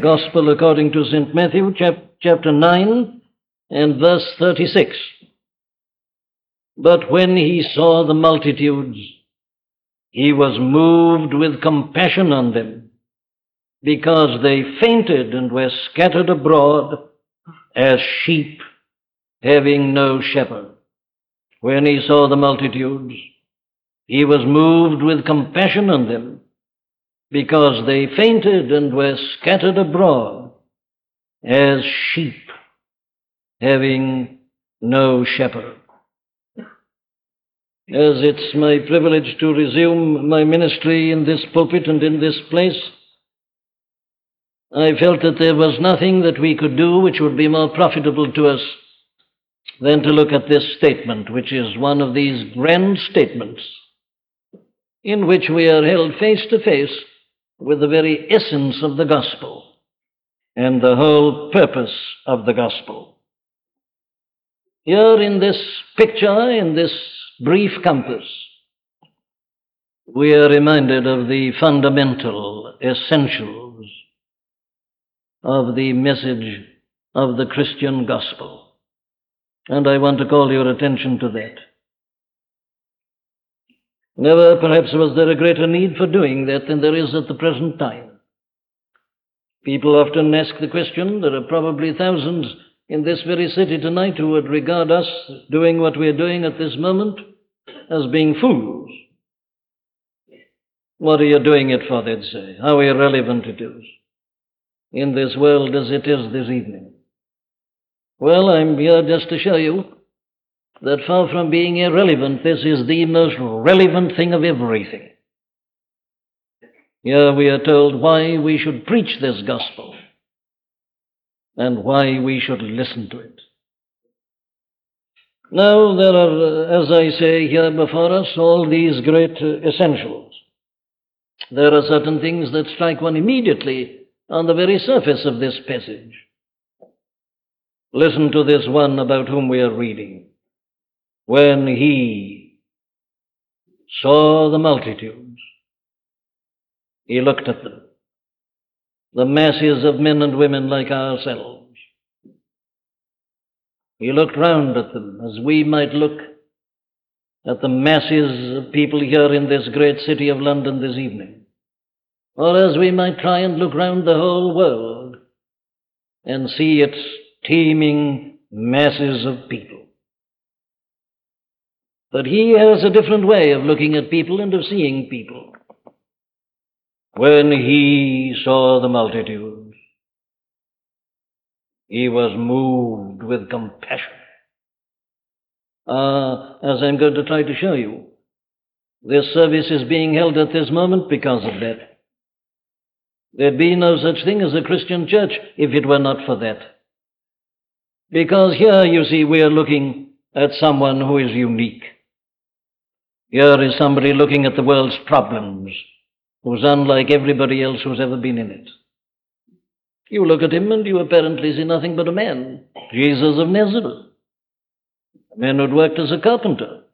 Gospel according to St. Matthew, chap- chapter 9 and verse 36. But when he saw the multitudes, he was moved with compassion on them, because they fainted and were scattered abroad as sheep having no shepherd. When he saw the multitudes, he was moved with compassion on them, because they fainted and were scattered abroad as sheep having no shepherd. As it's my privilege to resume my ministry in this pulpit and in this place, I felt that there was nothing that we could do which would be more profitable to us than to look at this statement, which is one of these grand statements in which we are held face to face with the very essence of the gospel and the whole purpose of the gospel. Here in this picture, in this brief compass, we are reminded of the fundamental essentials of the message of the Christian gospel. And I want to call your attention to that. Never perhaps was there a greater need for doing that than there is at the present time. People often ask the question, there are probably thousands in this very city tonight who would regard us doing what we are doing at this moment as being fools. What are you doing it for, they'd say? How irrelevant it is in this world as it is this evening. Well, I'm here just to show you that far from being irrelevant, this is the most relevant thing of everything. Here we are told why we should preach this gospel and why we should listen to it. Now, there are, as I say here before us, all these great essentials. There are certain things that strike one immediately on the very surface of this passage. Listen to this one about whom we are reading. When he saw the multitudes, he looked at them, the masses of men and women like ourselves. He looked round at them as we might look at the masses of people here in this great city of London this evening, or as we might try and look round the whole world and see its teeming masses of people. But he has a different way of looking at people and of seeing people. When he saw the multitudes, he was moved with compassion. Uh, as I'm going to try to show you, this service is being held at this moment because of that. There'd be no such thing as a Christian church if it were not for that. Because here, you see, we are looking at someone who is unique. Here is somebody looking at the world's problems who's unlike everybody else who's ever been in it. You look at him and you apparently see nothing but a man, Jesus of Nazareth, a man who'd worked as a carpenter.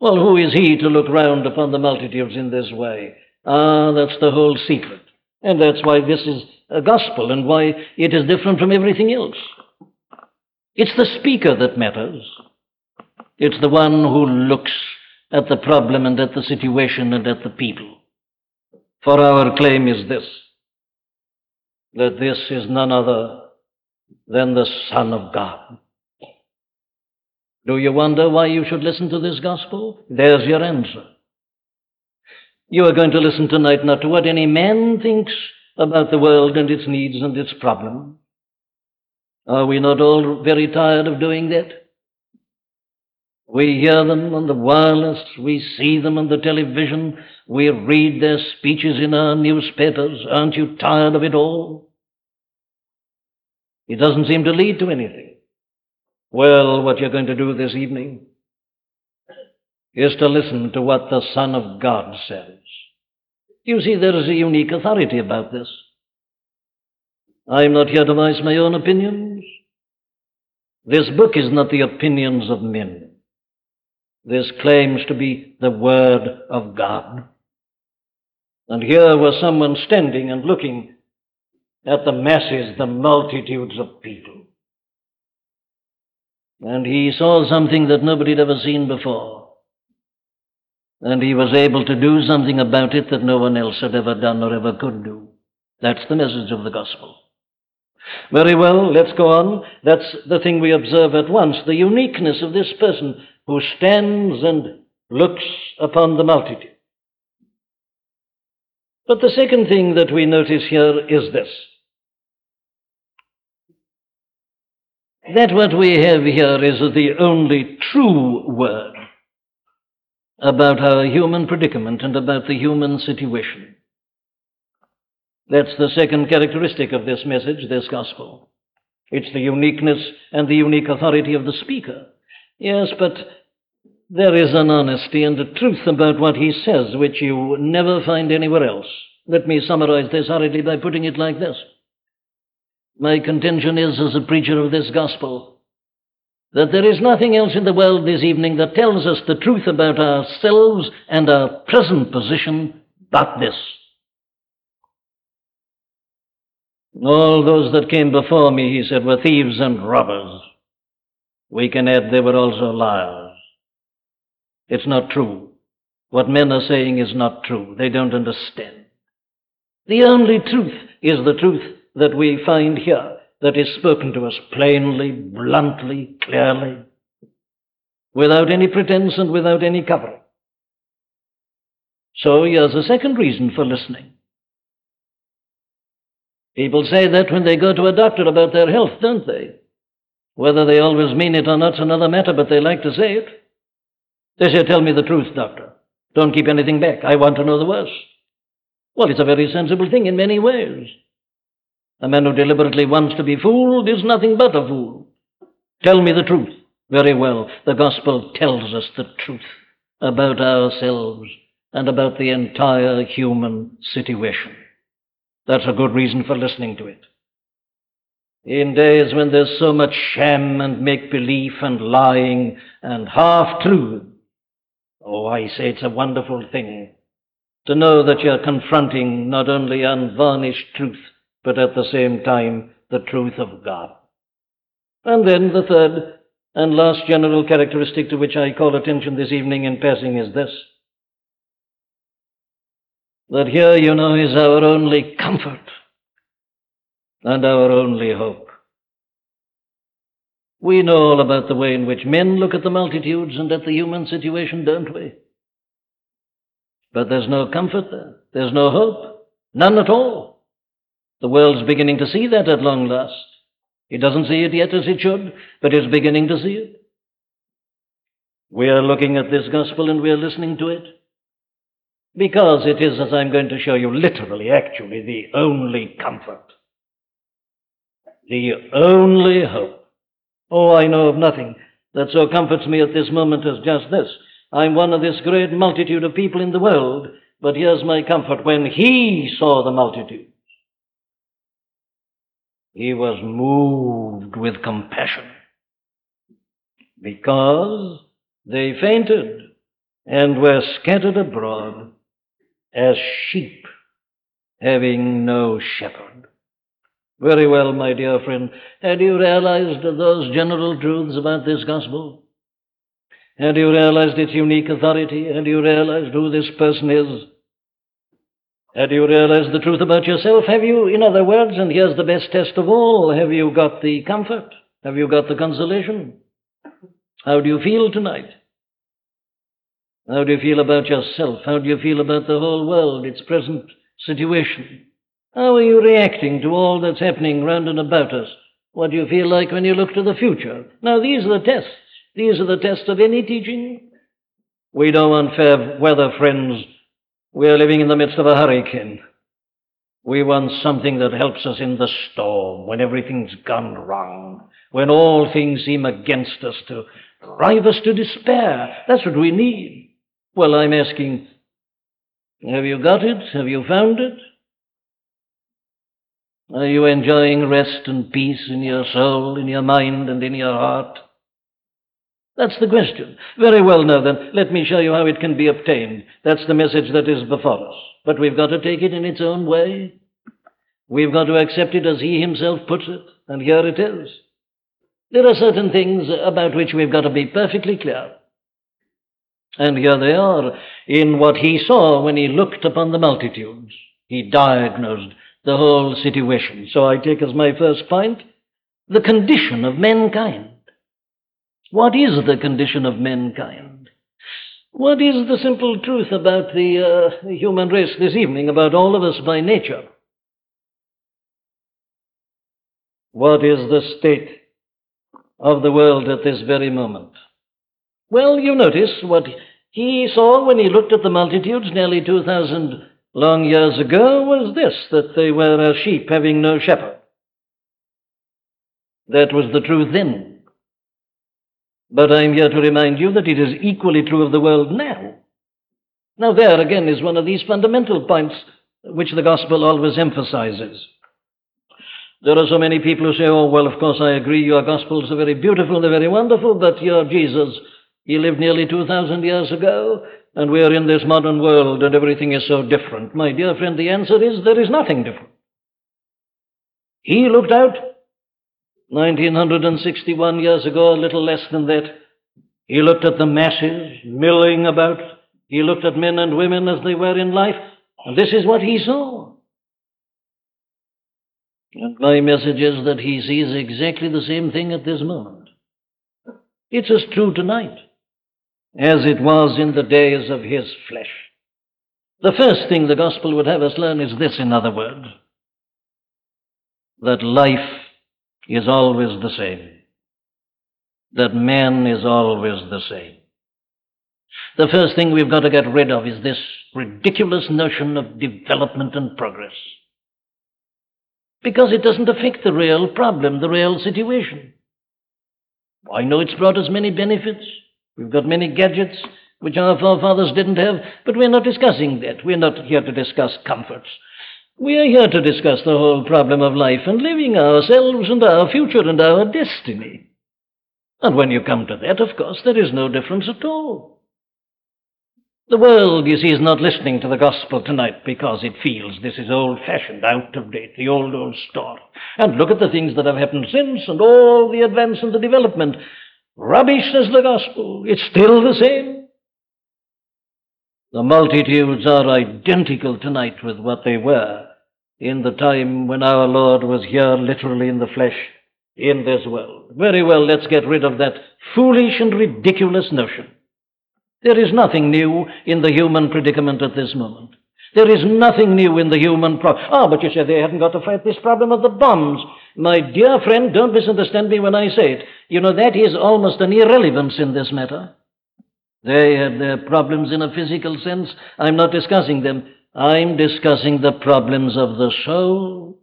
Well, who is he to look round upon the multitudes in this way? Ah, that's the whole secret. And that's why this is a gospel and why it is different from everything else. It's the speaker that matters. It's the one who looks at the problem and at the situation and at the people. For our claim is this that this is none other than the Son of God. Do you wonder why you should listen to this gospel? There's your answer. You are going to listen tonight not to what any man thinks about the world and its needs and its problems. Are we not all very tired of doing that? We hear them on the wireless, we see them on the television, we read their speeches in our newspapers. Aren't you tired of it all? It doesn't seem to lead to anything. Well, what you're going to do this evening is to listen to what the Son of God says. You see, there is a unique authority about this. I'm not here to voice my own opinions. This book is not the opinions of men. This claims to be the Word of God. And here was someone standing and looking at the masses, the multitudes of people. And he saw something that nobody had ever seen before. And he was able to do something about it that no one else had ever done or ever could do. That's the message of the gospel. Very well, let's go on. That's the thing we observe at once the uniqueness of this person who stands and looks upon the multitude. But the second thing that we notice here is this that what we have here is the only true word about our human predicament and about the human situation. That's the second characteristic of this message, this gospel. It's the uniqueness and the unique authority of the speaker. Yes, but there is an honesty and a truth about what he says which you never find anywhere else. Let me summarize this hurriedly by putting it like this. My contention is, as a preacher of this gospel, that there is nothing else in the world this evening that tells us the truth about ourselves and our present position but this. All those that came before me, he said, were thieves and robbers. We can add they were also liars. It's not true. What men are saying is not true. They don't understand. The only truth is the truth that we find here that is spoken to us plainly, bluntly, clearly, without any pretense and without any covering. So here's a second reason for listening. People say that when they go to a doctor about their health, don't they? Whether they always mean it or not's another matter, but they like to say it. They say, Tell me the truth, doctor. Don't keep anything back. I want to know the worst. Well, it's a very sensible thing in many ways. A man who deliberately wants to be fooled is nothing but a fool. Tell me the truth. Very well. The gospel tells us the truth about ourselves and about the entire human situation. That's a good reason for listening to it. In days when there's so much sham and make belief and lying and half truth, oh, I say it's a wonderful thing to know that you're confronting not only unvarnished truth, but at the same time the truth of God. And then the third and last general characteristic to which I call attention this evening in passing is this. That here, you know, is our only comfort and our only hope. We know all about the way in which men look at the multitudes and at the human situation, don't we? But there's no comfort there. There's no hope. None at all. The world's beginning to see that at long last. It doesn't see it yet as it should, but it's beginning to see it. We are looking at this gospel and we are listening to it. Because it is, as I'm going to show you, literally, actually, the only comfort. The only hope. Oh, I know of nothing that so comforts me at this moment as just this. I'm one of this great multitude of people in the world, but here's my comfort. When he saw the multitude, he was moved with compassion because they fainted and were scattered abroad as sheep having no shepherd. Very well, my dear friend. Had you realized those general truths about this gospel? Had you realized its unique authority? Had you realized who this person is? Had you realized the truth about yourself? Have you, in other words, and here's the best test of all, have you got the comfort? Have you got the consolation? How do you feel tonight? How do you feel about yourself? How do you feel about the whole world, its present situation? How are you reacting to all that's happening round and about us? What do you feel like when you look to the future? Now, these are the tests. These are the tests of any teaching. We don't want fair weather, friends. We are living in the midst of a hurricane. We want something that helps us in the storm when everything's gone wrong, when all things seem against us to drive us to despair. That's what we need. Well, I'm asking, have you got it? Have you found it? Are you enjoying rest and peace in your soul, in your mind, and in your heart? That's the question. Very well, now then, let me show you how it can be obtained. That's the message that is before us. But we've got to take it in its own way. We've got to accept it as he himself puts it, and here it is. There are certain things about which we've got to be perfectly clear. And here they are in what he saw when he looked upon the multitudes. He diagnosed the whole situation. So I take as my first point the condition of mankind. What is the condition of mankind? What is the simple truth about the uh, human race this evening, about all of us by nature? What is the state of the world at this very moment? Well, you notice what he saw when he looked at the multitudes nearly 2,000 long years ago was this that they were as sheep having no shepherd. That was the truth then. But I'm here to remind you that it is equally true of the world now. Now, there again is one of these fundamental points which the gospel always emphasizes. There are so many people who say, oh, well, of course, I agree, your gospels are very beautiful, they're very wonderful, but your Jesus, he lived nearly 2,000 years ago, and we are in this modern world, and everything is so different. My dear friend, the answer is there is nothing different. He looked out 1961 years ago, a little less than that. He looked at the masses milling about. He looked at men and women as they were in life, and this is what he saw. And my message is that he sees exactly the same thing at this moment. It's as true tonight as it was in the days of his flesh. The first thing the gospel would have us learn is this, in other words, that life is always the same, that man is always the same. The first thing we've got to get rid of is this ridiculous notion of development and progress because it doesn't affect the real problem, the real situation. I know it's brought us many benefits. We've got many gadgets which our forefathers didn't have, but we're not discussing that. We're not here to discuss comforts. We are here to discuss the whole problem of life and living ourselves and our future and our destiny. And when you come to that, of course, there is no difference at all. The world, you see, is not listening to the gospel tonight because it feels this is old fashioned, out of date, the old, old story. And look at the things that have happened since and all the advance and the development. Rubbish, says the gospel. It's still the same. The multitudes are identical tonight with what they were in the time when our Lord was here, literally in the flesh, in this world. Very well, let's get rid of that foolish and ridiculous notion. There is nothing new in the human predicament at this moment. There is nothing new in the human problem. Ah, but you say they haven't got to fight this problem of the bombs. My dear friend, don't misunderstand me when I say it. You know, that is almost an irrelevance in this matter. They had their problems in a physical sense. I'm not discussing them. I'm discussing the problems of the soul.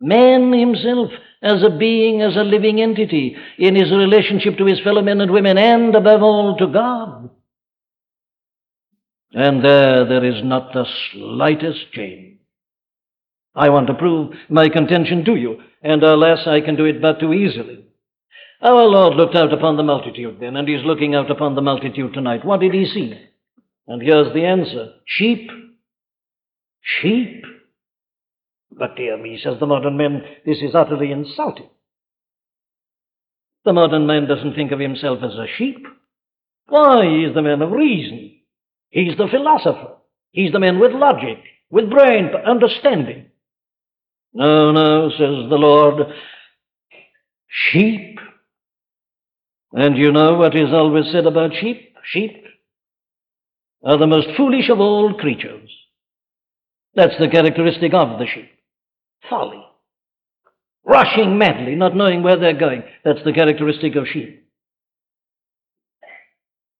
Man himself as a being, as a living entity, in his relationship to his fellow men and women, and above all to God. And there, there is not the slightest change. I want to prove my contention to you, and alas, I can do it but too easily. Our Lord looked out upon the multitude then, and He's looking out upon the multitude tonight. What did He see? And here's the answer sheep. Sheep. But dear me, says the modern man, this is utterly insulting. The modern man doesn't think of himself as a sheep. Why, he's the man of reason. He's the philosopher. He's the man with logic, with brain, understanding. No, no, says the Lord. Sheep. And you know what is always said about sheep? Sheep are the most foolish of all creatures. That's the characteristic of the sheep folly. Rushing madly, not knowing where they're going. That's the characteristic of sheep.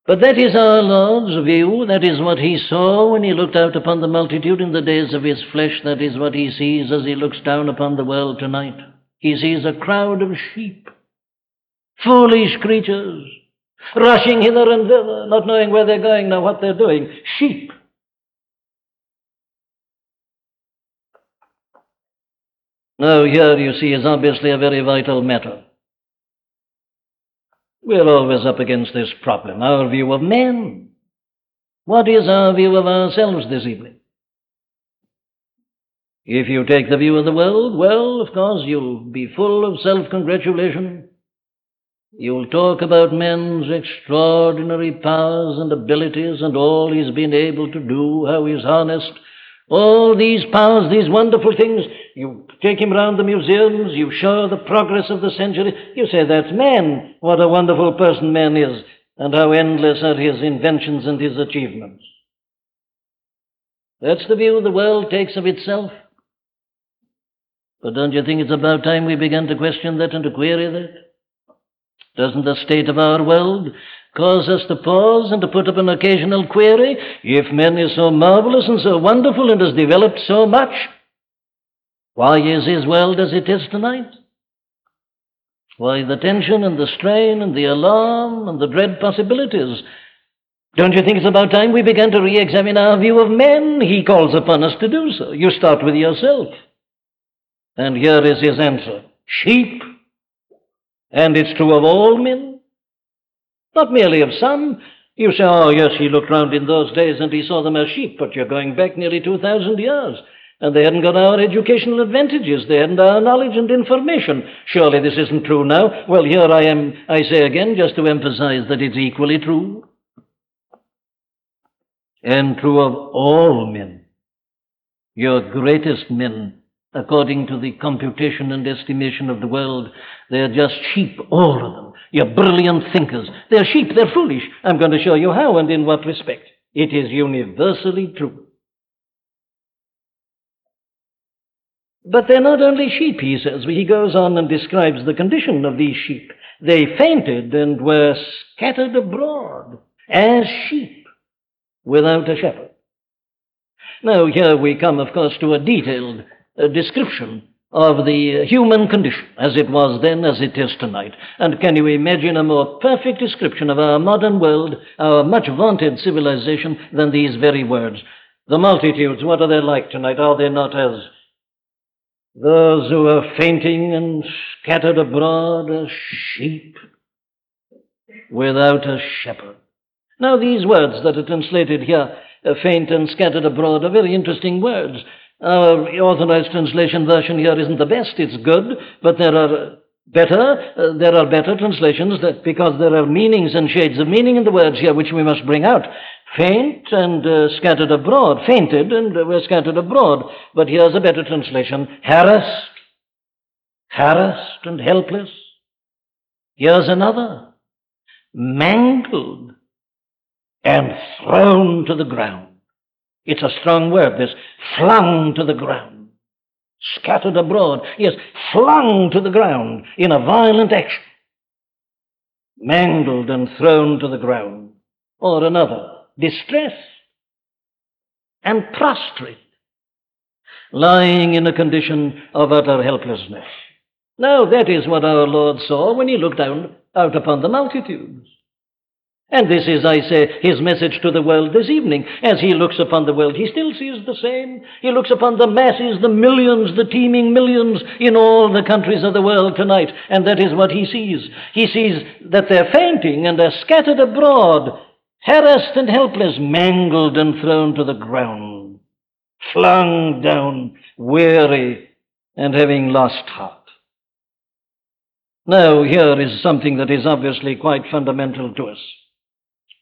But that is our Lord's view. That is what he saw when he looked out upon the multitude in the days of his flesh. That is what he sees as he looks down upon the world tonight. He sees a crowd of sheep, foolish creatures, rushing hither and thither, not knowing where they're going nor what they're doing. Sheep. Now, here you see is obviously a very vital matter. We're always up against this problem our view of men. What is our view of ourselves this evening? If you take the view of the world, well, of course, you'll be full of self congratulation. You'll talk about men's extraordinary powers and abilities and all he's been able to do, how he's harnessed all these powers, these wonderful things. You take him round the museums, you show the progress of the century. You say, that's man. What a wonderful person man is, and how endless are his inventions and his achievements. That's the view the world takes of itself. But don't you think it's about time we began to question that and to query that? Doesn't the state of our world cause us to pause and to put up an occasional query? If man is so marvelous and so wonderful and has developed so much, why is his world as it is tonight? Why the tension and the strain and the alarm and the dread possibilities? Don't you think it's about time we began to re examine our view of men? He calls upon us to do so. You start with yourself. And here is his answer sheep. And it's true of all men, not merely of some. You say, oh, yes, he looked round in those days and he saw them as sheep, but you're going back nearly 2,000 years. And they hadn't got our educational advantages. They hadn't our knowledge and information. Surely this isn't true now. Well, here I am, I say again, just to emphasize that it's equally true. And true of all men. Your greatest men according to the computation and estimation of the world. They're just sheep, all of them. You're brilliant thinkers. They're sheep, they're foolish. I'm going to show you how and in what respect. It is universally true. But they're not only sheep, he says. He goes on and describes the condition of these sheep. They fainted and were scattered abroad as sheep without a shepherd. Now, here we come, of course, to a detailed a description of the uh, human condition as it was then, as it is tonight. And can you imagine a more perfect description of our modern world, our much vaunted civilization, than these very words? The multitudes, what are they like tonight? Are they not as those who are fainting and scattered abroad as sheep without a shepherd? Now, these words that are translated here, faint and scattered abroad, are very interesting words. Our authorized translation version here isn't the best. It's good, but there are better. Uh, there are better translations that because there are meanings and shades of meaning in the words here which we must bring out. Faint and uh, scattered abroad, fainted and uh, were scattered abroad. But here's a better translation: harassed, harassed and helpless. Here's another: mangled and thrown to the ground. It's a strong word, this flung to the ground, scattered abroad. Yes, flung to the ground in a violent action, mangled and thrown to the ground. Or another, distressed and prostrate, lying in a condition of utter helplessness. Now, that is what our Lord saw when he looked down out upon the multitudes. And this is, I say, his message to the world this evening. As he looks upon the world, he still sees the same. He looks upon the masses, the millions, the teeming millions in all the countries of the world tonight, and that is what he sees. He sees that they're fainting and they're scattered abroad, harassed and helpless, mangled and thrown to the ground, flung down, weary, and having lost heart. Now, here is something that is obviously quite fundamental to us.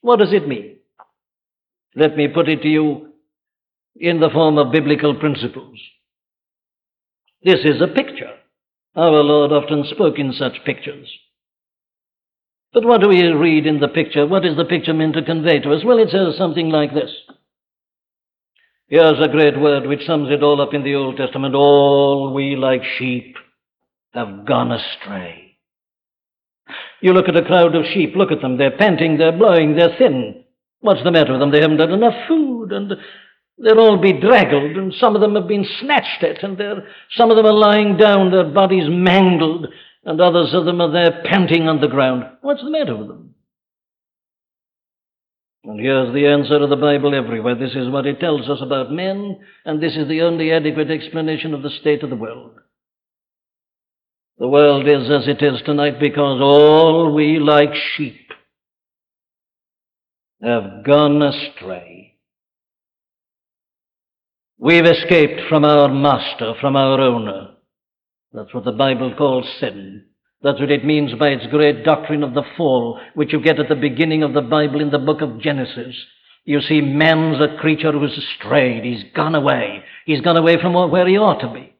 What does it mean? Let me put it to you in the form of biblical principles. This is a picture. Our Lord often spoke in such pictures. But what do we read in the picture? What is the picture meant to convey to us? Well, it says something like this. Here's a great word which sums it all up in the Old Testament. All we like sheep have gone astray. You look at a crowd of sheep, look at them. They're panting, they're blowing, they're thin. What's the matter with them? They haven't had enough food, and they're all bedraggled, and some of them have been snatched at, and some of them are lying down, their bodies mangled, and others of them are there panting on the ground. What's the matter with them? And here's the answer of the Bible everywhere. This is what it tells us about men, and this is the only adequate explanation of the state of the world. The world is as it is tonight because all we, like sheep, have gone astray. We've escaped from our master, from our owner. That's what the Bible calls sin. That's what it means by its great doctrine of the fall, which you get at the beginning of the Bible in the book of Genesis. You see, man's a creature who's strayed. He's gone away. He's gone away from where he ought to be.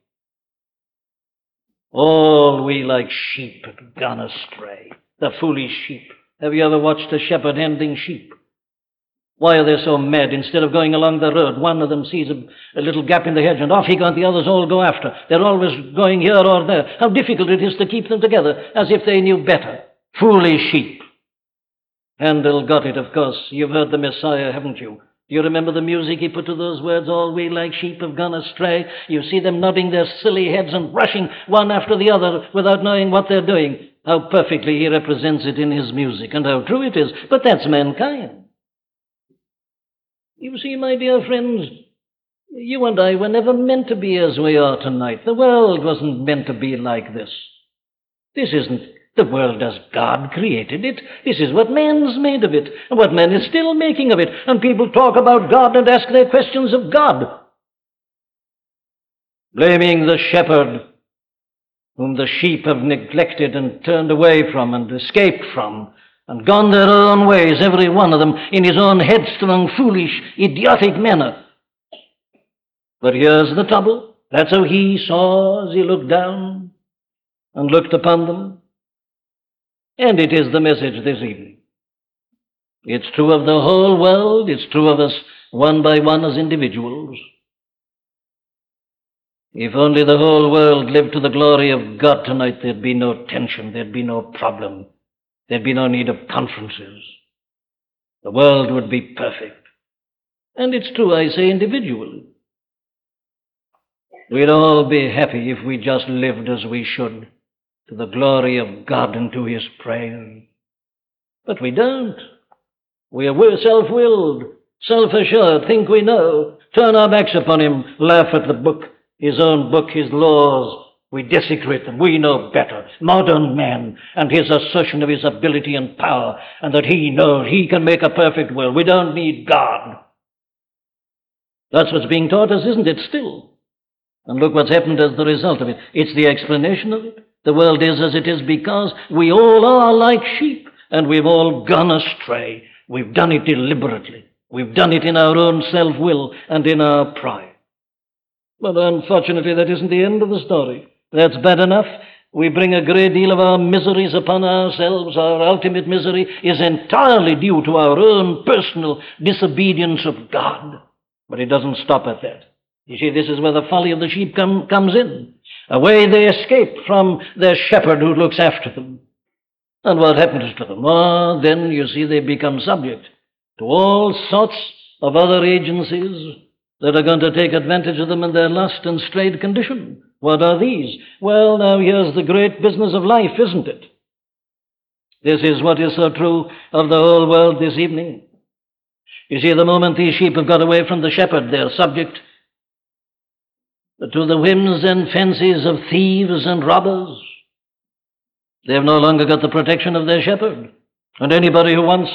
All we like sheep have gone astray. The foolish sheep. Have you ever watched a shepherd handling sheep? Why are they so mad? Instead of going along the road, one of them sees a, a, little gap in the hedge and off he goes, the others all go after. They're always going here or there. How difficult it is to keep them together, as if they knew better. Foolish sheep. Handel got it, of course. You've heard the Messiah, haven't you? Do you remember the music he put to those words? All we like sheep have gone astray. You see them nodding their silly heads and rushing one after the other without knowing what they're doing. How perfectly he represents it in his music, and how true it is. But that's mankind. You see, my dear friends, you and I were never meant to be as we are tonight. The world wasn't meant to be like this. This isn't the world as God created it. This is what man's made of it, and what man is still making of it. And people talk about God and ask their questions of God, blaming the shepherd whom the sheep have neglected and turned away from and escaped from and gone their own ways, every one of them, in his own headstrong, foolish, idiotic manner. But here's the trouble. That's how he saw as he looked down and looked upon them. And it is the message this evening. It's true of the whole world, it's true of us one by one as individuals. If only the whole world lived to the glory of God tonight, there'd be no tension, there'd be no problem, there'd be no need of conferences. The world would be perfect. And it's true, I say, individually. We'd all be happy if we just lived as we should to the glory of God and to His praise. But we don't. We are self willed, self assured, think we know, turn our backs upon Him, laugh at the book, His own book, His laws. We desecrate them. We know better. Modern man and his assertion of his ability and power, and that he knows he can make a perfect world. We don't need God. That's what's being taught us, isn't it, still? And look what's happened as the result of it. It's the explanation of it. The world is as it is because we all are like sheep and we've all gone astray. We've done it deliberately. We've done it in our own self will and in our pride. But unfortunately, that isn't the end of the story. That's bad enough. We bring a great deal of our miseries upon ourselves. Our ultimate misery is entirely due to our own personal disobedience of God. But it doesn't stop at that. You see, this is where the folly of the sheep come, comes in. Away they escape from their shepherd who looks after them. And what happens to them? Ah, then you see they become subject to all sorts of other agencies that are going to take advantage of them in their lost and strayed condition. What are these? Well, now here's the great business of life, isn't it? This is what is so true of the whole world this evening. You see, the moment these sheep have got away from the shepherd, they're subject to the whims and fancies of thieves and robbers. They have no longer got the protection of their shepherd. And anybody who wants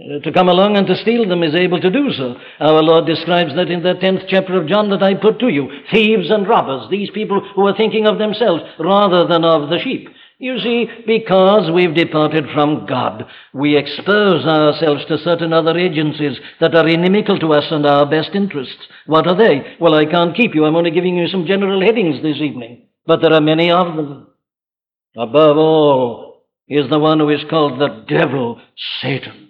Uh, to come along and to steal them is able to do so. Our Lord describes that in the 10th chapter of John that I put to you. Thieves and robbers, these people who are thinking of themselves rather than of the sheep. You see, because we've departed from God, we expose ourselves to certain other agencies that are inimical to us and our best interests. What are they? Well, I can't keep you. I'm only giving you some general headings this evening. But there are many of them. Above all is the one who is called the devil, Satan.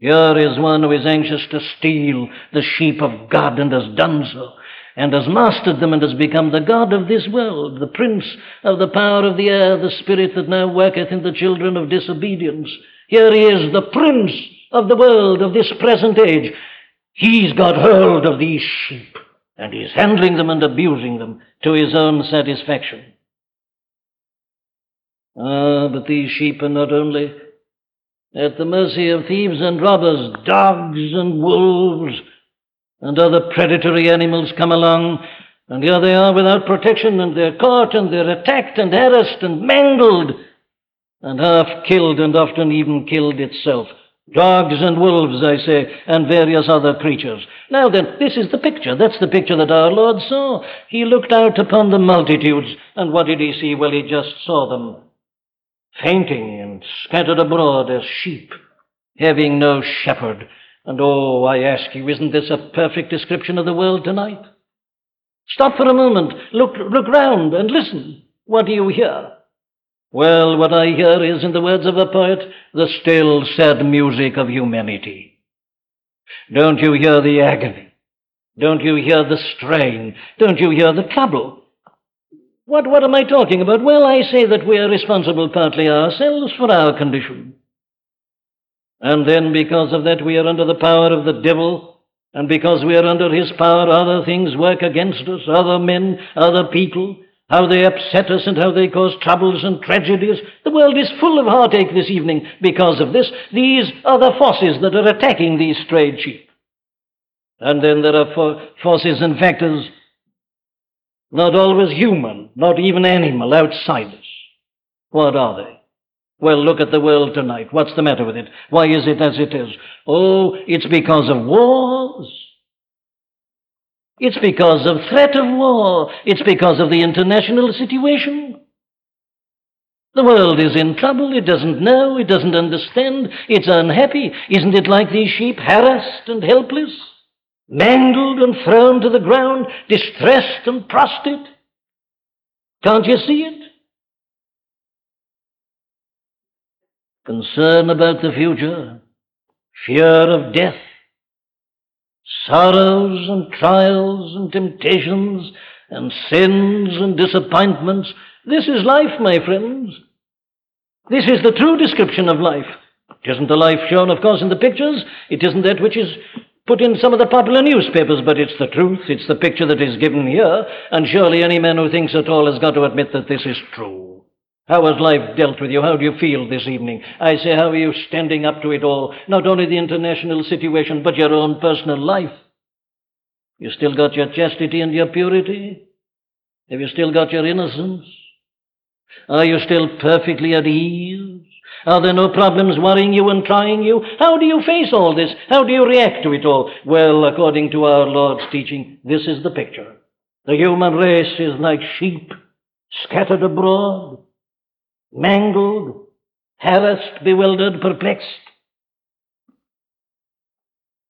Here is one who is anxious to steal the sheep of God and has done so and has mastered them and has become the God of this world, the prince of the power of the air, the spirit that now worketh in the children of disobedience. Here he is, the prince of the world of this present age. He's got hold of these sheep and he's handling them and abusing them to his own satisfaction. Ah, but these sheep are not only at the mercy of thieves and robbers, dogs and wolves, and other predatory animals come along, and here they are without protection, and they're caught, and they're attacked, and harassed, and mangled, and half killed, and often even killed itself. Dogs and wolves, I say, and various other creatures. Now then, this is the picture. That's the picture that our Lord saw. He looked out upon the multitudes, and what did he see? Well, he just saw them fainting and scattered abroad as sheep, having no shepherd. And oh, I ask you, isn't this a perfect description of the world tonight? Stop for a moment, look, look round and listen. What do you hear? Well, what I hear is, in the words of a poet, the still, sad music of humanity. Don't you hear the agony? Don't you hear the strain? Don't you hear the trouble? What, what am I talking about? Well, I say that we are responsible partly ourselves for our condition. And then, because of that, we are under the power of the devil, and because we are under his power, other things work against us, other men, other people, how they upset us and how they cause troubles and tragedies. The world is full of heartache this evening because of this. These are the forces that are attacking these strayed sheep. And then there are for forces and factors not always human, not even animal, outsiders. What are they? Well, look at the world tonight. What's the matter with it? Why is it as it is? Oh, it's because of wars. It's because of threat of war. It's because of the international situation. The world is in trouble. It doesn't know. It doesn't understand. It's unhappy. Isn't it like these sheep, harassed and helpless, mangled and thrown to the ground, distressed and prostrate? Can't you see it? Concern about the future, fear of death, sorrows and trials and temptations and sins and disappointments. This is life, my friends. This is the true description of life. It isn't the life shown, of course, in the pictures. It isn't that which is put in some of the popular newspapers, but it's the truth. It's the picture that is given here. And surely any man who thinks at all has got to admit that this is true. How has life dealt with you? How do you feel this evening? I say, how are you standing up to it all? Not only the international situation, but your own personal life. You still got your chastity and your purity? Have you still got your innocence? Are you still perfectly at ease? Are there no problems worrying you and trying you? How do you face all this? How do you react to it all? Well, according to our Lord's teaching, this is the picture. The human race is like sheep scattered abroad mangled, harassed, bewildered, perplexed.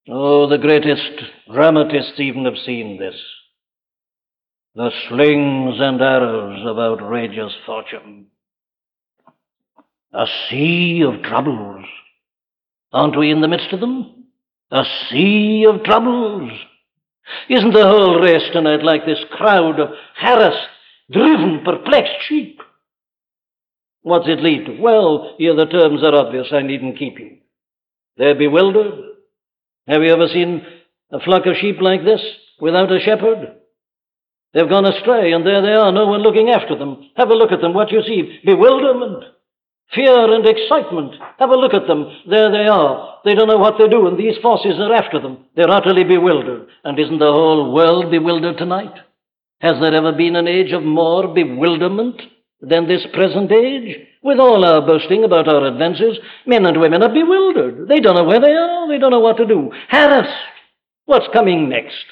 Oh, the greatest dramatists even have seen this. The slings and arrows of outrageous fortune. A sea of troubles. Aren't we in the midst of them? A sea of troubles. Isn't the whole race tonight like this crowd of harassed, driven, perplexed sheep? What's it lead to? Well, here the terms are obvious. I needn't keep you. They're bewildered. Have you ever seen a flock of sheep like this without a shepherd? They've gone astray, and there they are, no one looking after them. Have a look at them. What you see? Bewilderment, fear, and excitement. Have a look at them. There they are. They don't know what they do, and these forces are after them. They're utterly bewildered. And isn't the whole world bewildered tonight? Has there ever been an age of more bewilderment? than this present age. With all our boasting about our advances, men and women are bewildered. They don't know where they are, they don't know what to do. Harassed. What's coming next?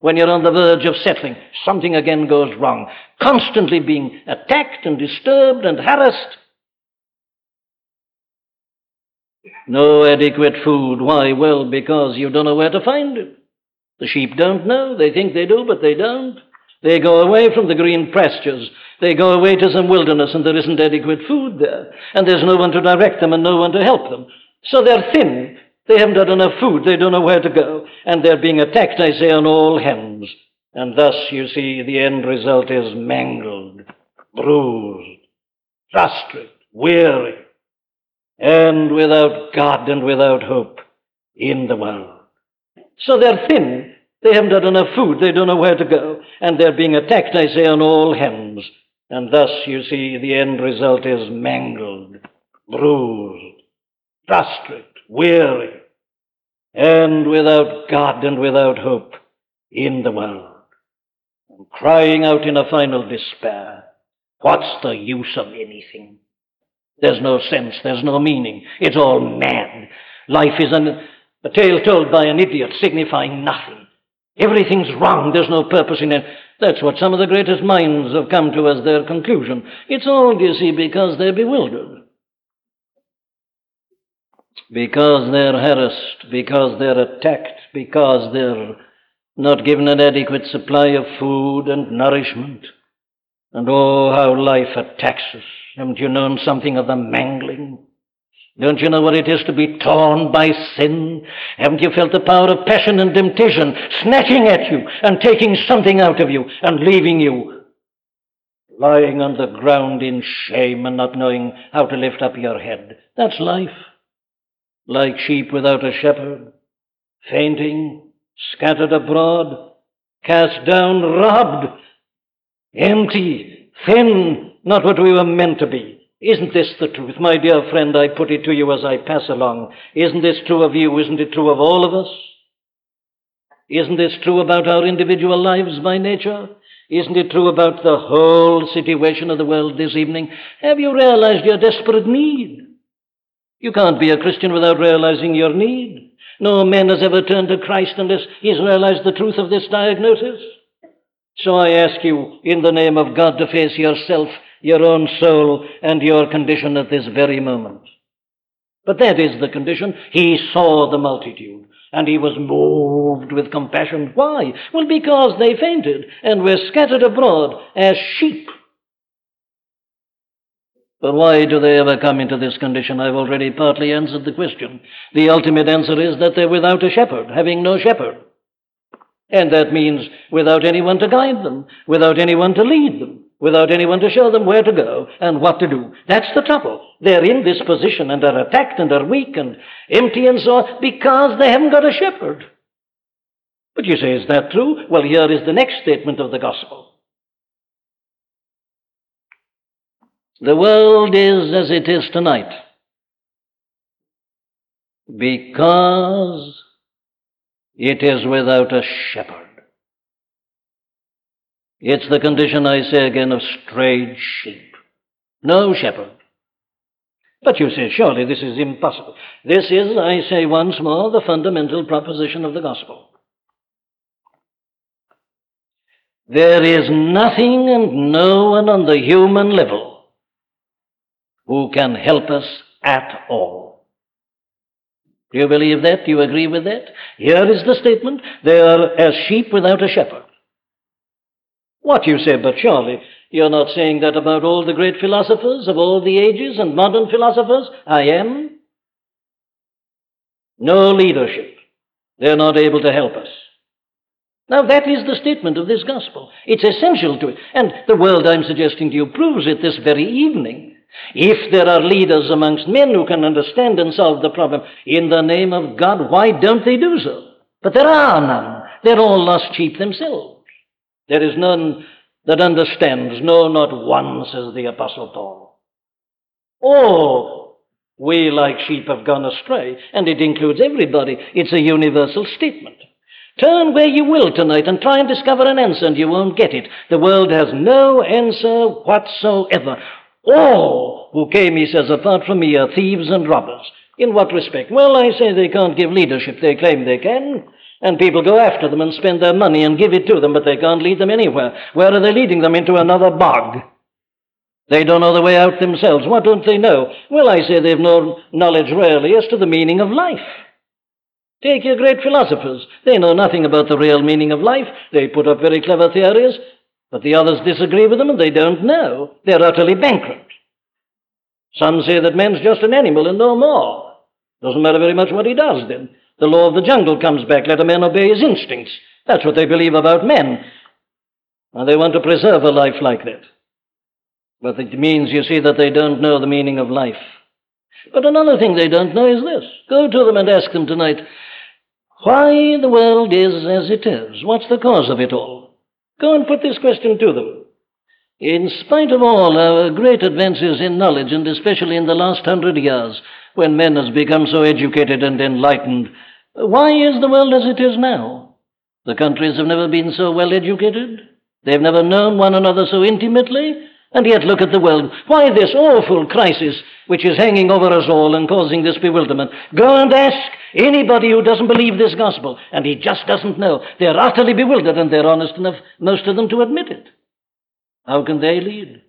When you're on the verge of settling, something again goes wrong. Constantly being attacked and disturbed and harassed. No adequate food. Why? Well, because you don't know where to find it. The sheep don't know. They think they do, but they don't. They go away from the green pastures they go away to some wilderness and there isn't adequate food there. And there's no one to direct them and no one to help them. So they're thin. They haven't got enough food. They don't know where to go. And they're being attacked, I say, on all hands. And thus, you see, the end result is mangled, bruised, prostrate, weary, and without God and without hope in the world. So they're thin. They haven't had enough food. They don't know where to go. And they're being attacked, I say, on all hands. And thus, you see, the end result is mangled, bruised, prostrate, weary, and without God and without hope in the world. And crying out in a final despair, What's the use of anything? There's no sense, there's no meaning. It's all mad. Life is an, a tale told by an idiot, signifying nothing. Everything's wrong. There's no purpose in it. That's what some of the greatest minds have come to as their conclusion. It's all, you see, because they're bewildered. Because they're harassed, because they're attacked, because they're not given an adequate supply of food and nourishment. And oh, how life attacks us. Haven't you known something of the mangling? Don't you know what it is to be torn by sin? Haven't you felt the power of passion and temptation snatching at you and taking something out of you and leaving you lying on the ground in shame and not knowing how to lift up your head? That's life. Like sheep without a shepherd, fainting, scattered abroad, cast down, robbed, empty, thin, not what we were meant to be. Isn't this the truth? My dear friend, I put it to you as I pass along. Isn't this true of you? Isn't it true of all of us? Isn't this true about our individual lives by nature? Isn't it true about the whole situation of the world this evening? Have you realized your desperate need? You can't be a Christian without realizing your need. No man has ever turned to Christ unless he's realized the truth of this diagnosis. So I ask you, in the name of God, to face yourself your own soul and your condition at this very moment. But that is the condition. He saw the multitude and he was moved with compassion. Why? Well, because they fainted and were scattered abroad as sheep. But why do they ever come into this condition? I've already partly answered the question. The ultimate answer is that they're without a shepherd, having no shepherd. And that means without anyone to guide them, without anyone to lead them without anyone to show them where to go and what to do. That's the trouble. They're in this position and are attacked and are weak and empty and so on because they haven't got a shepherd. But you say, is that true? Well, here is the next statement of the gospel. The world is as it is tonight because it is without a shepherd. It's the condition, I say again, of strayed sheep. No shepherd. But you say, surely this is impossible. This is, I say once more, the fundamental proposition of the gospel. There is nothing and no one on the human level who can help us at all. Do you believe that? Do you agree with that? Here is the statement. They are as sheep without a shepherd. What you say, but surely you're not saying that about all the great philosophers of all the ages and modern philosophers? I am. No leadership. They're not able to help us. Now, that is the statement of this gospel. It's essential to it. And the world I'm suggesting to you proves it this very evening. If there are leaders amongst men who can understand and solve the problem in the name of God, why don't they do so? But there are none. They're all lost sheep themselves. There is none that understands, no, not one, says the Apostle Paul. All we like sheep have gone astray, and it includes everybody. It's a universal statement. Turn where you will tonight and try and discover an answer, and you won't get it. The world has no answer whatsoever. All who came, he says, apart from me are thieves and robbers. In what respect? Well, I say they can't give leadership. They claim they can. And people go after them and spend their money and give it to them, but they can't lead them anywhere. Where are they leading them? Into another bog. They don't know the way out themselves. What don't they know? Well, I say they've no knowledge really as to the meaning of life. Take your great philosophers. They know nothing about the real meaning of life. They put up very clever theories, but the others disagree with them and they don't know. They're utterly bankrupt. Some say that man's just an animal and no more. Doesn't matter very much what he does then. The law of the jungle comes back. Let a man obey his instincts. That's what they believe about men. And they want to preserve a life like that. But it means, you see, that they don't know the meaning of life. But another thing they don't know is this. Go to them and ask them tonight why the world is as it is. What's the cause of it all? Go and put this question to them. In spite of all our great advances in knowledge, and especially in the last hundred years, when men has become so educated and enlightened, why is the world as it is now? The countries have never been so well educated. They've never known one another so intimately, And yet look at the world. Why this awful crisis which is hanging over us all and causing this bewilderment? Go and ask anybody who doesn't believe this gospel, and he just doesn't know. They're utterly bewildered, and they're honest enough, most of them, to admit it. How can they lead?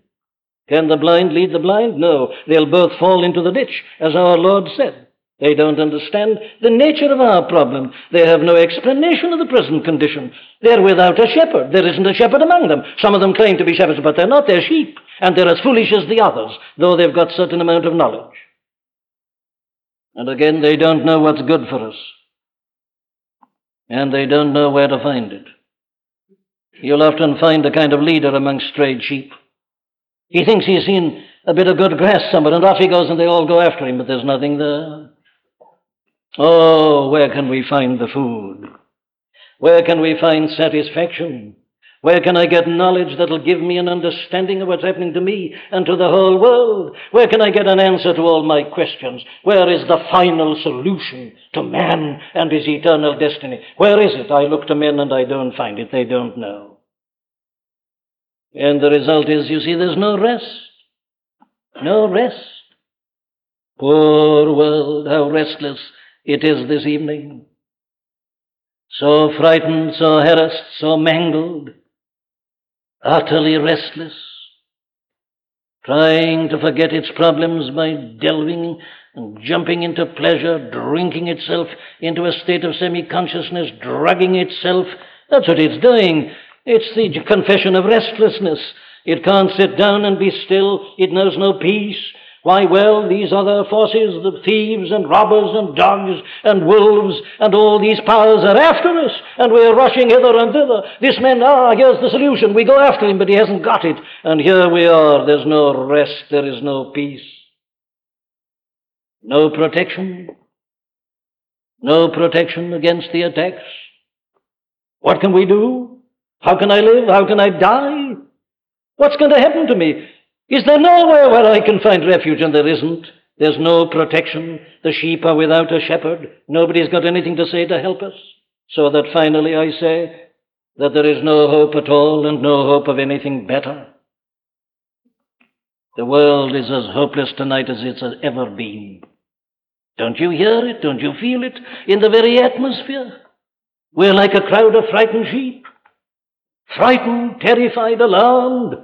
Can the blind lead the blind? No. They'll both fall into the ditch, as our Lord said. They don't understand the nature of our problem. They have no explanation of the present condition. They're without a shepherd. There isn't a shepherd among them. Some of them claim to be shepherds, but they're not. They're sheep. And they're as foolish as the others, though they've got certain amount of knowledge. And again, they don't know what's good for us. And they don't know where to find it. You'll often find a kind of leader among strayed sheep. He thinks he's seen a bit of good grass somewhere, and off he goes, and they all go after him, but there's nothing there. Oh, where can we find the food? Where can we find satisfaction? Where can I get knowledge that'll give me an understanding of what's happening to me and to the whole world? Where can I get an answer to all my questions? Where is the final solution to man and his eternal destiny? Where is it? I look to men and I don't find it. They don't know. And the result is, you see, there's no rest. No rest. Poor world, how restless it is this evening. So frightened, so harassed, so mangled, utterly restless, trying to forget its problems by delving and jumping into pleasure, drinking itself into a state of semi consciousness, drugging itself. That's what it's doing. It's the confession of restlessness. It can't sit down and be still. It knows no peace. Why, well, these other forces, the thieves and robbers and dogs and wolves and all these powers are after us, and we're rushing hither and thither. This man, ah, here's the solution. We go after him, but he hasn't got it. And here we are. There's no rest. There is no peace. No protection. No protection against the attacks. What can we do? How can I live? How can I die? What's going to happen to me? Is there nowhere where I can find refuge? And there isn't. There's no protection. The sheep are without a shepherd. Nobody's got anything to say to help us. So that finally I say that there is no hope at all and no hope of anything better. The world is as hopeless tonight as it's ever been. Don't you hear it? Don't you feel it in the very atmosphere? We're like a crowd of frightened sheep. Frightened, terrified, alarmed,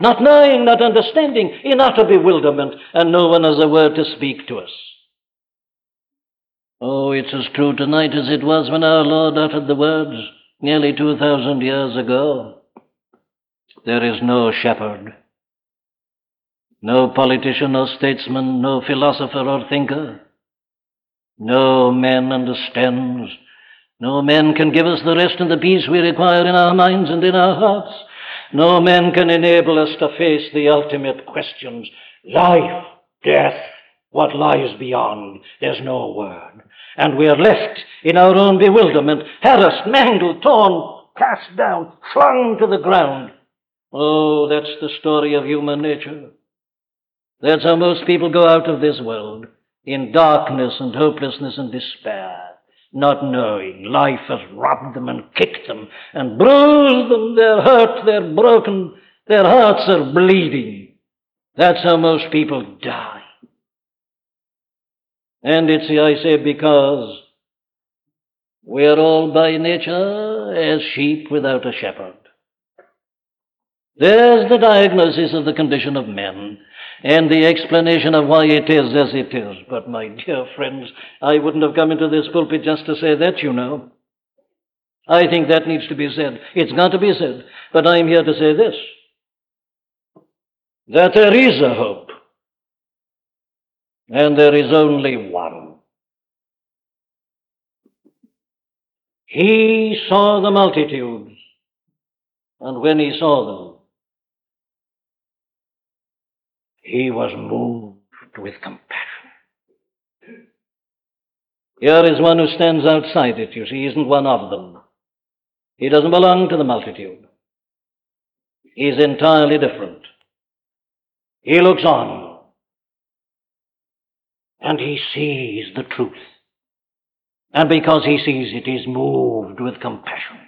not knowing, not understanding, in utter bewilderment, and no one has a word to speak to us. Oh, it's as true tonight as it was when our Lord uttered the words nearly 2,000 years ago. There is no shepherd, no politician or statesman, no philosopher or thinker. No man understands. No man can give us the rest and the peace we require in our minds and in our hearts. No man can enable us to face the ultimate questions life, death, what lies beyond. There's no word. And we are left in our own bewilderment, harassed, mangled, torn, cast down, flung to the ground. Oh, that's the story of human nature. That's how most people go out of this world, in darkness and hopelessness and despair not knowing. Life has robbed them and kicked them and bruised them. They're hurt, they're broken, their hearts are bleeding. That's how most people die. And it's, I say, because we're all by nature as sheep without a shepherd. There's the diagnosis of the condition of men and the explanation of why it is as it is. But, my dear friends, I wouldn't have come into this pulpit just to say that, you know. I think that needs to be said. It's got to be said. But I'm here to say this that there is a hope, and there is only one. He saw the multitudes, and when he saw them, he was moved with compassion. Here is one who stands outside it, you see, he isn't one of them. He doesn't belong to the multitude. He's entirely different. He looks on and he sees the truth. And because he sees it, he's moved with compassion.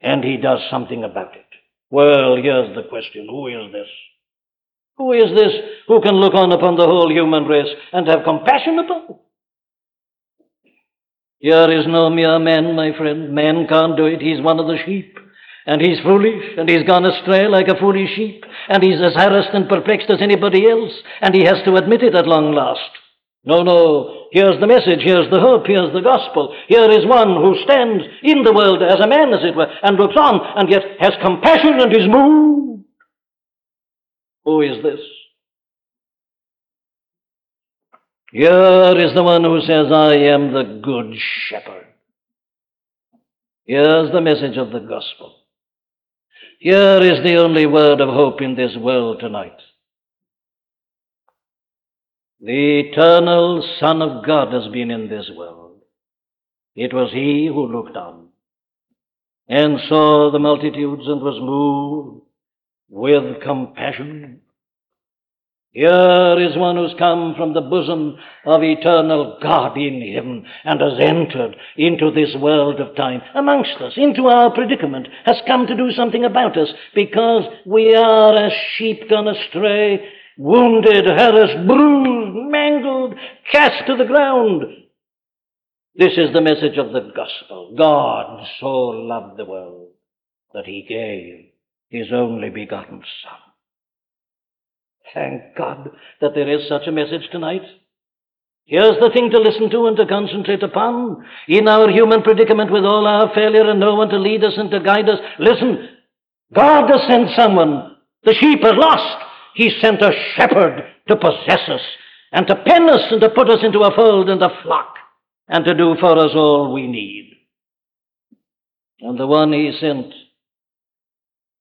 And he does something about it. Well, here's the question who is this? Who is this who can look on upon the whole human race and have compassion upon? Here is no mere man, my friend. Man can't do it. He's one of the sheep. And he's foolish, and he's gone astray like a foolish sheep, and he's as harassed and perplexed as anybody else, and he has to admit it at long last. No, no, here's the message, here's the hope, here's the gospel. Here is one who stands in the world as a man, as it were, and looks on, and yet has compassion and is moved. Who is this? Here is the one who says, I am the good shepherd. Here's the message of the gospel. Here is the only word of hope in this world tonight. The eternal Son of God has been in this world. It was He who looked on and saw the multitudes and was moved with compassion. Here is one who's come from the bosom of eternal God in heaven and has entered into this world of time amongst us, into our predicament, has come to do something about us because we are as sheep gone astray, wounded, harassed, bruised, mangled, cast to the ground. This is the message of the gospel. God so loved the world that he gave his only begotten Son. Thank God that there is such a message tonight. Here's the thing to listen to and to concentrate upon. In our human predicament with all our failure and no one to lead us and to guide us, listen, God has sent someone. The sheep are lost. He sent a shepherd to possess us and to pen us and to put us into a fold and a flock and to do for us all we need. And the one he sent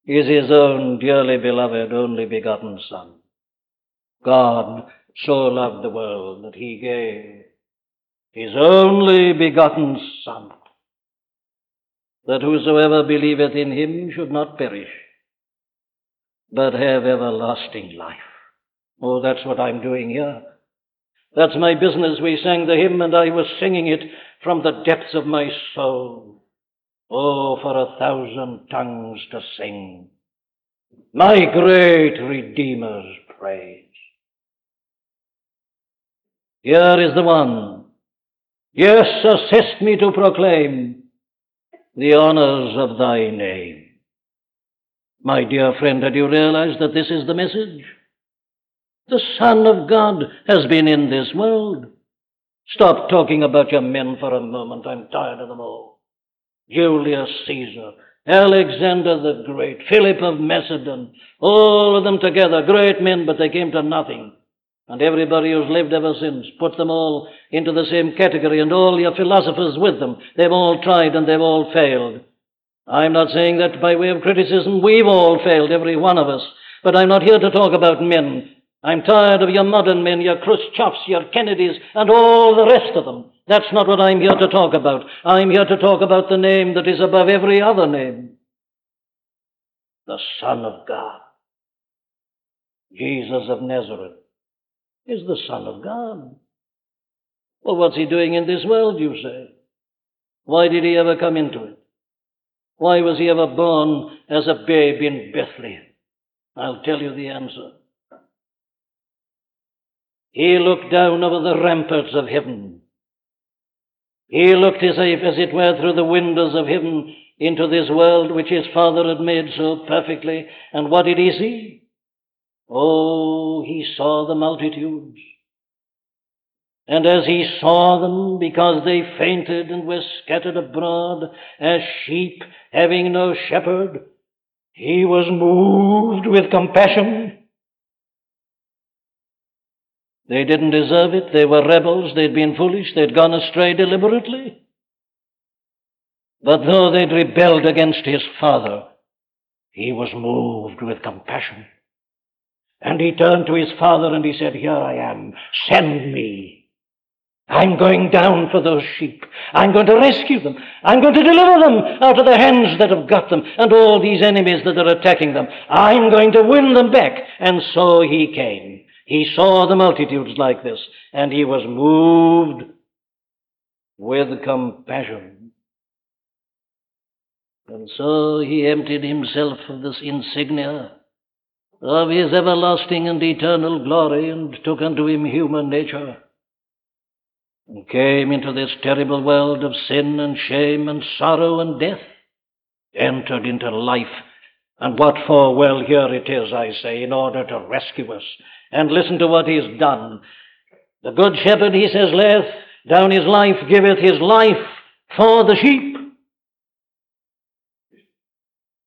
is his own dearly beloved, only begotten Son. God so loved the world that he gave his only begotten Son, that whosoever believeth in him should not perish, but have everlasting life. Oh, that's what I'm doing here. That's my business. We sang the hymn, and I was singing it from the depths of my soul. Oh, for a thousand tongues to sing my great Redeemer's praise. Here is the one. Yes, assist me to proclaim the honors of thy name. My dear friend, had you realized that this is the message? The Son of God has been in this world. Stop talking about your men for a moment. I'm tired of them all. Julius Caesar, Alexander the Great, Philip of Macedon, all of them together, great men, but they came to nothing. And everybody who's lived ever since, put them all into the same category, and all your philosophers with them. They've all tried and they've all failed. I'm not saying that by way of criticism. We've all failed, every one of us. But I'm not here to talk about men. I'm tired of your modern men, your Khrushchevs, your Kennedys, and all the rest of them. That's not what I'm here to talk about. I'm here to talk about the name that is above every other name the Son of God. Jesus of Nazareth is the Son of God. Well, what's he doing in this world, you say? Why did he ever come into it? Why was he ever born as a babe in Bethlehem? I'll tell you the answer. He looked down over the ramparts of heaven. He looked as if, as it were, through the windows of heaven into this world which his Father had made so perfectly. And what did he see? Oh, he saw the multitudes. And as he saw them, because they fainted and were scattered abroad as sheep having no shepherd, he was moved with compassion. They didn't deserve it. They were rebels. They'd been foolish. They'd gone astray deliberately. But though they'd rebelled against his father, he was moved with compassion. And he turned to his father and he said, Here I am. Send me. I'm going down for those sheep. I'm going to rescue them. I'm going to deliver them out of the hands that have got them and all these enemies that are attacking them. I'm going to win them back. And so he came. He saw the multitudes like this, and he was moved with compassion. And so he emptied himself of this insignia of his everlasting and eternal glory and took unto him human nature and came into this terrible world of sin and shame and sorrow and death, entered into life. And what for? Well, here it is, I say, in order to rescue us. And listen to what he's done. The good shepherd, he says, layeth down his life, giveth his life for the sheep.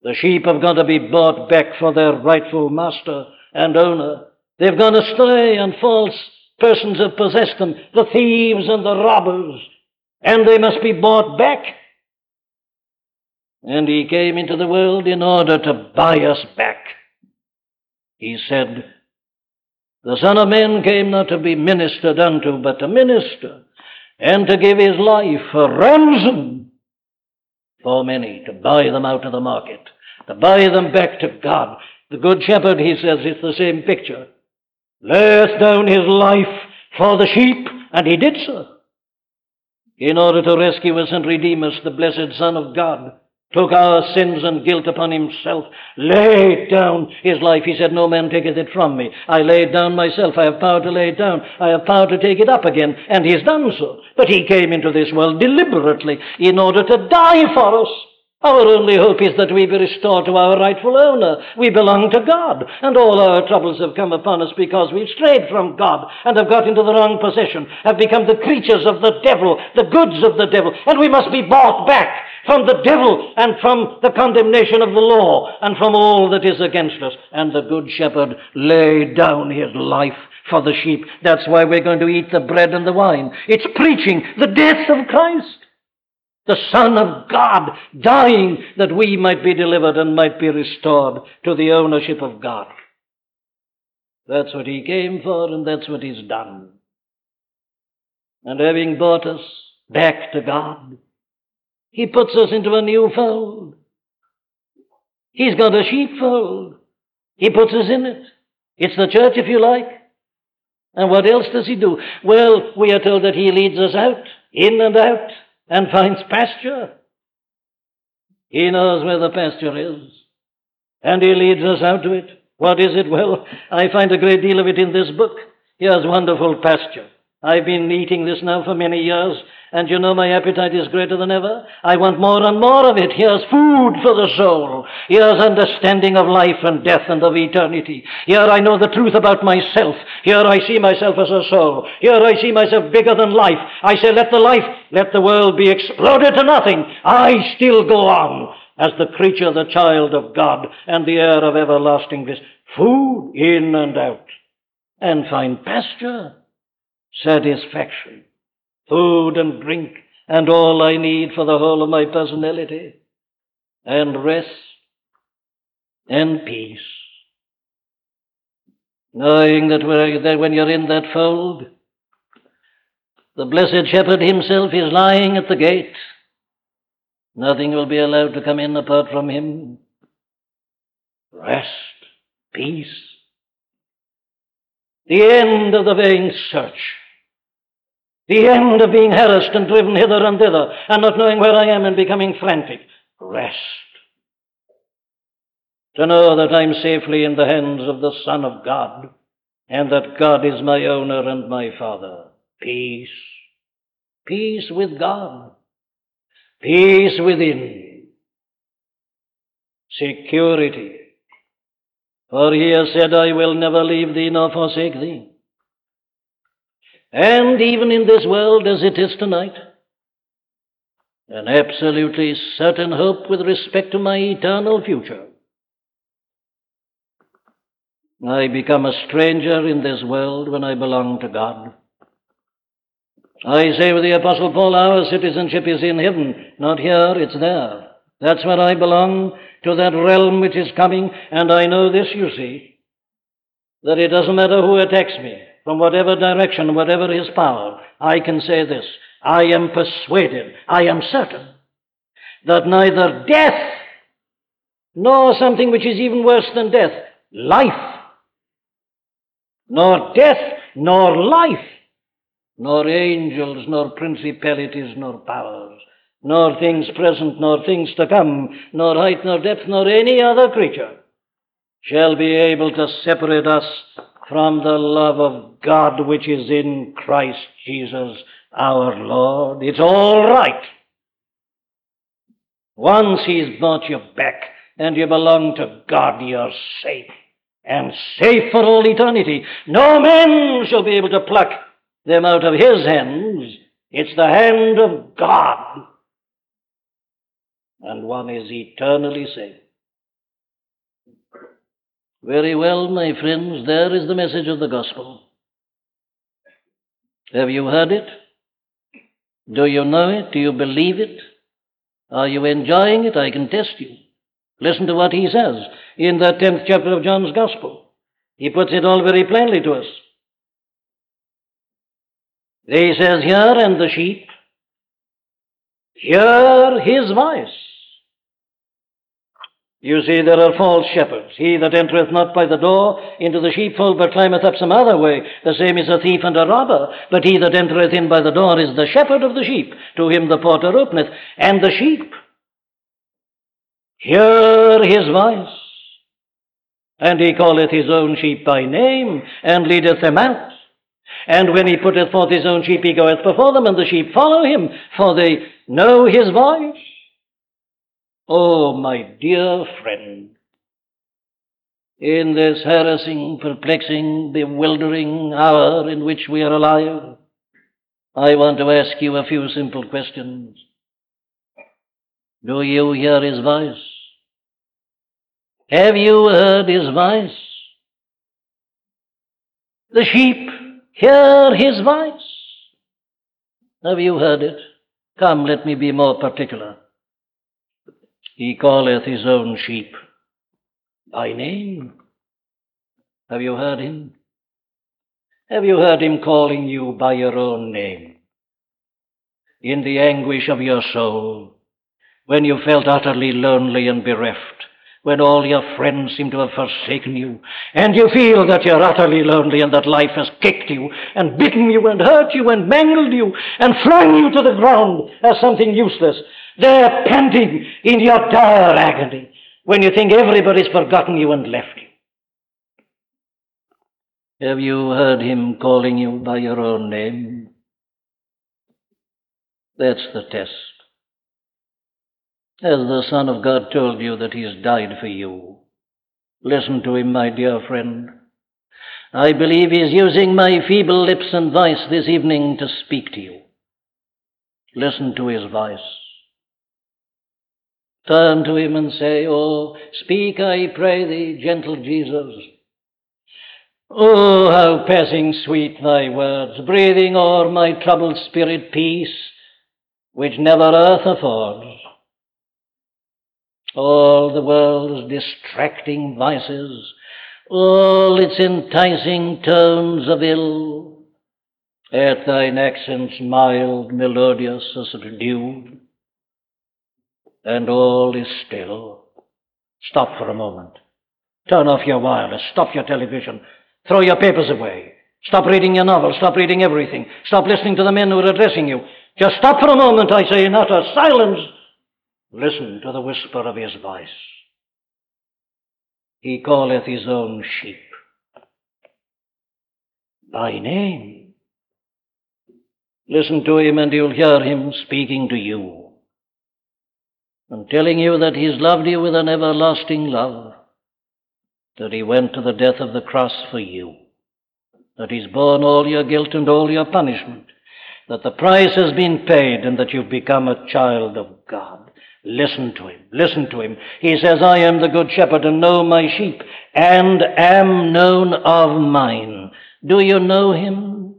The sheep have got to be bought back for their rightful master and owner. They've gone astray, and false persons have possessed them, the thieves and the robbers, and they must be bought back. And he came into the world in order to buy us back. He said, The Son of Man came not to be ministered unto, but to minister, and to give his life a ransom for many, to buy them out of the market, to buy them back to God. The Good Shepherd, he says, it's the same picture. Layeth down his life for the sheep, and he did so. In order to rescue us and redeem us, the blessed Son of God took our sins and guilt upon himself, laid down his life. He said, No man taketh it from me. I lay it down myself. I have power to lay it down. I have power to take it up again. And he's done so. But he came into this world deliberately in order to die for us. Our only hope is that we be restored to our rightful owner. We belong to God, and all our troubles have come upon us because we've strayed from God and have got into the wrong possession, have become the creatures of the devil, the goods of the devil, and we must be bought back from the devil and from the condemnation of the law and from all that is against us. And the good shepherd laid down his life for the sheep. That's why we're going to eat the bread and the wine. It's preaching the death of Christ the Son of God, dying that we might be delivered and might be restored to the ownership of God. That's what He came for, and that's what He's done. And having brought us back to God, He puts us into a new fold. He's got a sheepfold. He puts us in it. It's the church, if you like. And what else does He do? Well, we are told that He leads us out, in and out and finds pasture. He knows where the pasture is, and he leads us out to it. What is it? Well, I find a great deal of it in this book. Here's wonderful pasture. I've been eating this now for many years, and you know my appetite is greater than ever. I want more and more of it. Here's food for the soul. Here's understanding of life and death and of eternity. Here I know the truth about myself. Here I see myself as a soul. Here I see myself bigger than life. I say, let the life, let the world be exploded to nothing. I still go on as the creature, the child of God, and the heir of everlasting bliss. Food in and out, and find pasture, satisfaction food and drink, and all I need for the whole of my personality, and rest and peace. Knowing that when you're in that fold, the blessed shepherd himself is lying at the gate. Nothing will be allowed to come in apart from him. Rest, peace. The end of the vain search the end of being harassed and driven hither and thither, and not knowing where I am and becoming frantic. Rest. To know that I'm safely in the hands of the Son of God, and that God is my owner and my Father. Peace. Peace with God. Peace within. Security. For he has said, I will never leave thee nor forsake thee. And even in this world as it is tonight, an absolutely certain hope with respect to my eternal future. I become a stranger in this world when I belong to God. I say with the Apostle Paul, our citizenship is in heaven, not here, it's there. That's where I belong, to that realm which is coming, and I know this, you see, that it doesn't matter who attacks me from whatever direction, whatever his power, I can say this. I am persuaded, I am certain, that neither death nor something which is even worse than death, life, nor death nor life, nor angels, nor principalities, nor powers, nor things present, nor things to come, nor height, nor depth, nor any other creature shall be able to separate us from the love of God which is in Christ Jesus our Lord. It's all right. Once He's bought you back and you belong to God, you're safe. And safe for all eternity. No man shall be able to pluck them out of His hands. It's the hand of God. And one is eternally safe. Very well, my friends, there is the message of the gospel. Have you heard it? Do you know it? Do you believe it? Are you enjoying it? I can test you. Listen to what he says in the 10th chapter of John's Gospel. He puts it all very plainly to us. He says, Hear and the sheep, hear his voice. You see, there are false shepherds. He that entereth not by the door into the sheepfold, but climbeth up some other way, the same is a thief and a robber. But he that entereth in by the door is the shepherd of the sheep. To him the porter openeth. And the sheep hear his voice. And he calleth his own sheep by name, and leadeth them out. And when he putteth forth his own sheep, he goeth before them, and the sheep follow him, for they know his voice. Oh, my dear friend, in this harassing, perplexing, bewildering hour in which we are alive, I want to ask you a few simple questions. Do you hear his voice? Have you heard his voice? The sheep hear his voice. Have you heard it? Come, let me be more particular. He calleth his own sheep by name. Have you heard him? Have you heard him calling you by your own name? In the anguish of your soul, when you felt utterly lonely and bereft, when all your friends seem to have forsaken you, and you feel that you're utterly lonely and that life has kicked you and bitten you and hurt you and mangled you and flung you to the ground as something useless, there panting in your dire agony when you think everybody's forgotten you and left you. Have you heard him calling you by your own name? That's the test. Has the Son of God told you that He's died for you? Listen to Him, my dear friend. I believe He's using my feeble lips and voice this evening to speak to you. Listen to His voice. Turn to him and say, Oh, speak, I pray thee, gentle Jesus. Oh, how passing sweet thy words, breathing o'er my troubled spirit peace, which never earth affords. All the world's distracting vices, all its enticing tones of ill, at thine accents mild, melodious, are subdued and all is still. Stop for a moment. Turn off your wireless. Stop your television. Throw your papers away. Stop reading your novel. Stop reading everything. Stop listening to the men who are addressing you. Just stop for a moment, I say, in utter silence. Listen to the whisper of his voice. He calleth his own sheep by name. Listen to him, and you'll hear him speaking to you and telling you that He's loved you with an everlasting love, that He went to the death of the cross for you, that He's borne all your guilt and all your punishment, that the price has been paid, and that you've become a child of God. Listen to Him. Listen to Him. He says, I am the good shepherd and know my sheep, and am known of mine. Do you know Him?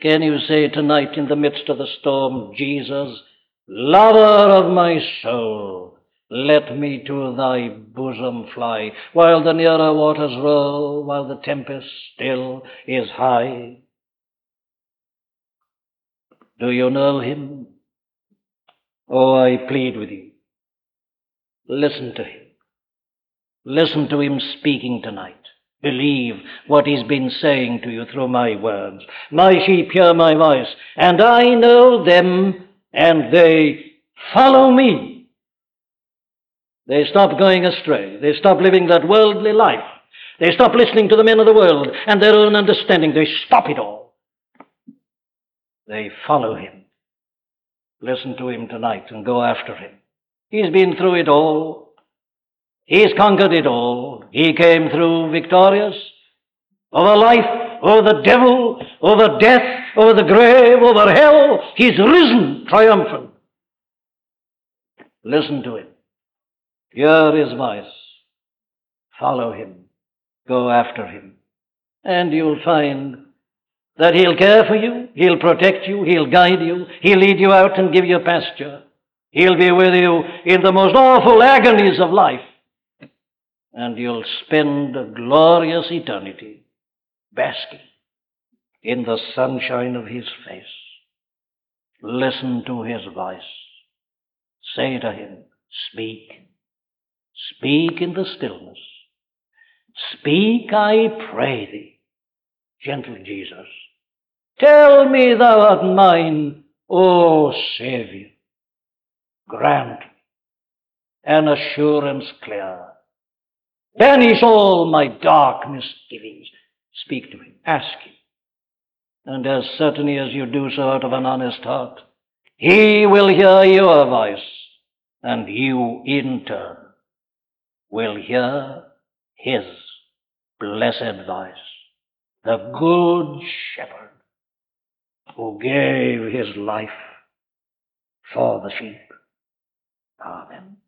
Can you say tonight in the midst of the storm, Jesus, Lover of my soul, let me to thy bosom fly, while the nearer waters roll, while the tempest still is high. Do you know him? Oh, I plead with you. Listen to him. Listen to him speaking tonight. Believe what he's been saying to you through my words. My sheep hear my voice, and I know them and they follow me. They stop going astray. They stop living that worldly life. They stop listening to the men of the world and their own understanding. They stop it all. They follow him. Listen to him tonight and go after him. He's been through it all. He's conquered it all. He came through victorious over life, over the devil, over death, over the grave, over hell. He's risen triumphant. Listen to him. Hear his voice. Follow him. Go after him. And you'll find that he'll care for you, he'll protect you, he'll guide you, he'll lead you out and give you pasture. He'll be with you in the most awful agonies of life. And you'll spend a glorious eternity basking in the sunshine of his face. Listen to his voice. Say to him, Speak. Speak in the stillness. Speak, I pray thee, gentle Jesus. Tell me thou art mine, O Saviour. Grant me an assurance clear. Banish all my dark misgivings. Speak to him. Ask him. And as certainly as you do so out of an honest heart, he will hear your voice, and you in turn will hear his blessed voice, the good shepherd who gave his life for the sheep. Amen.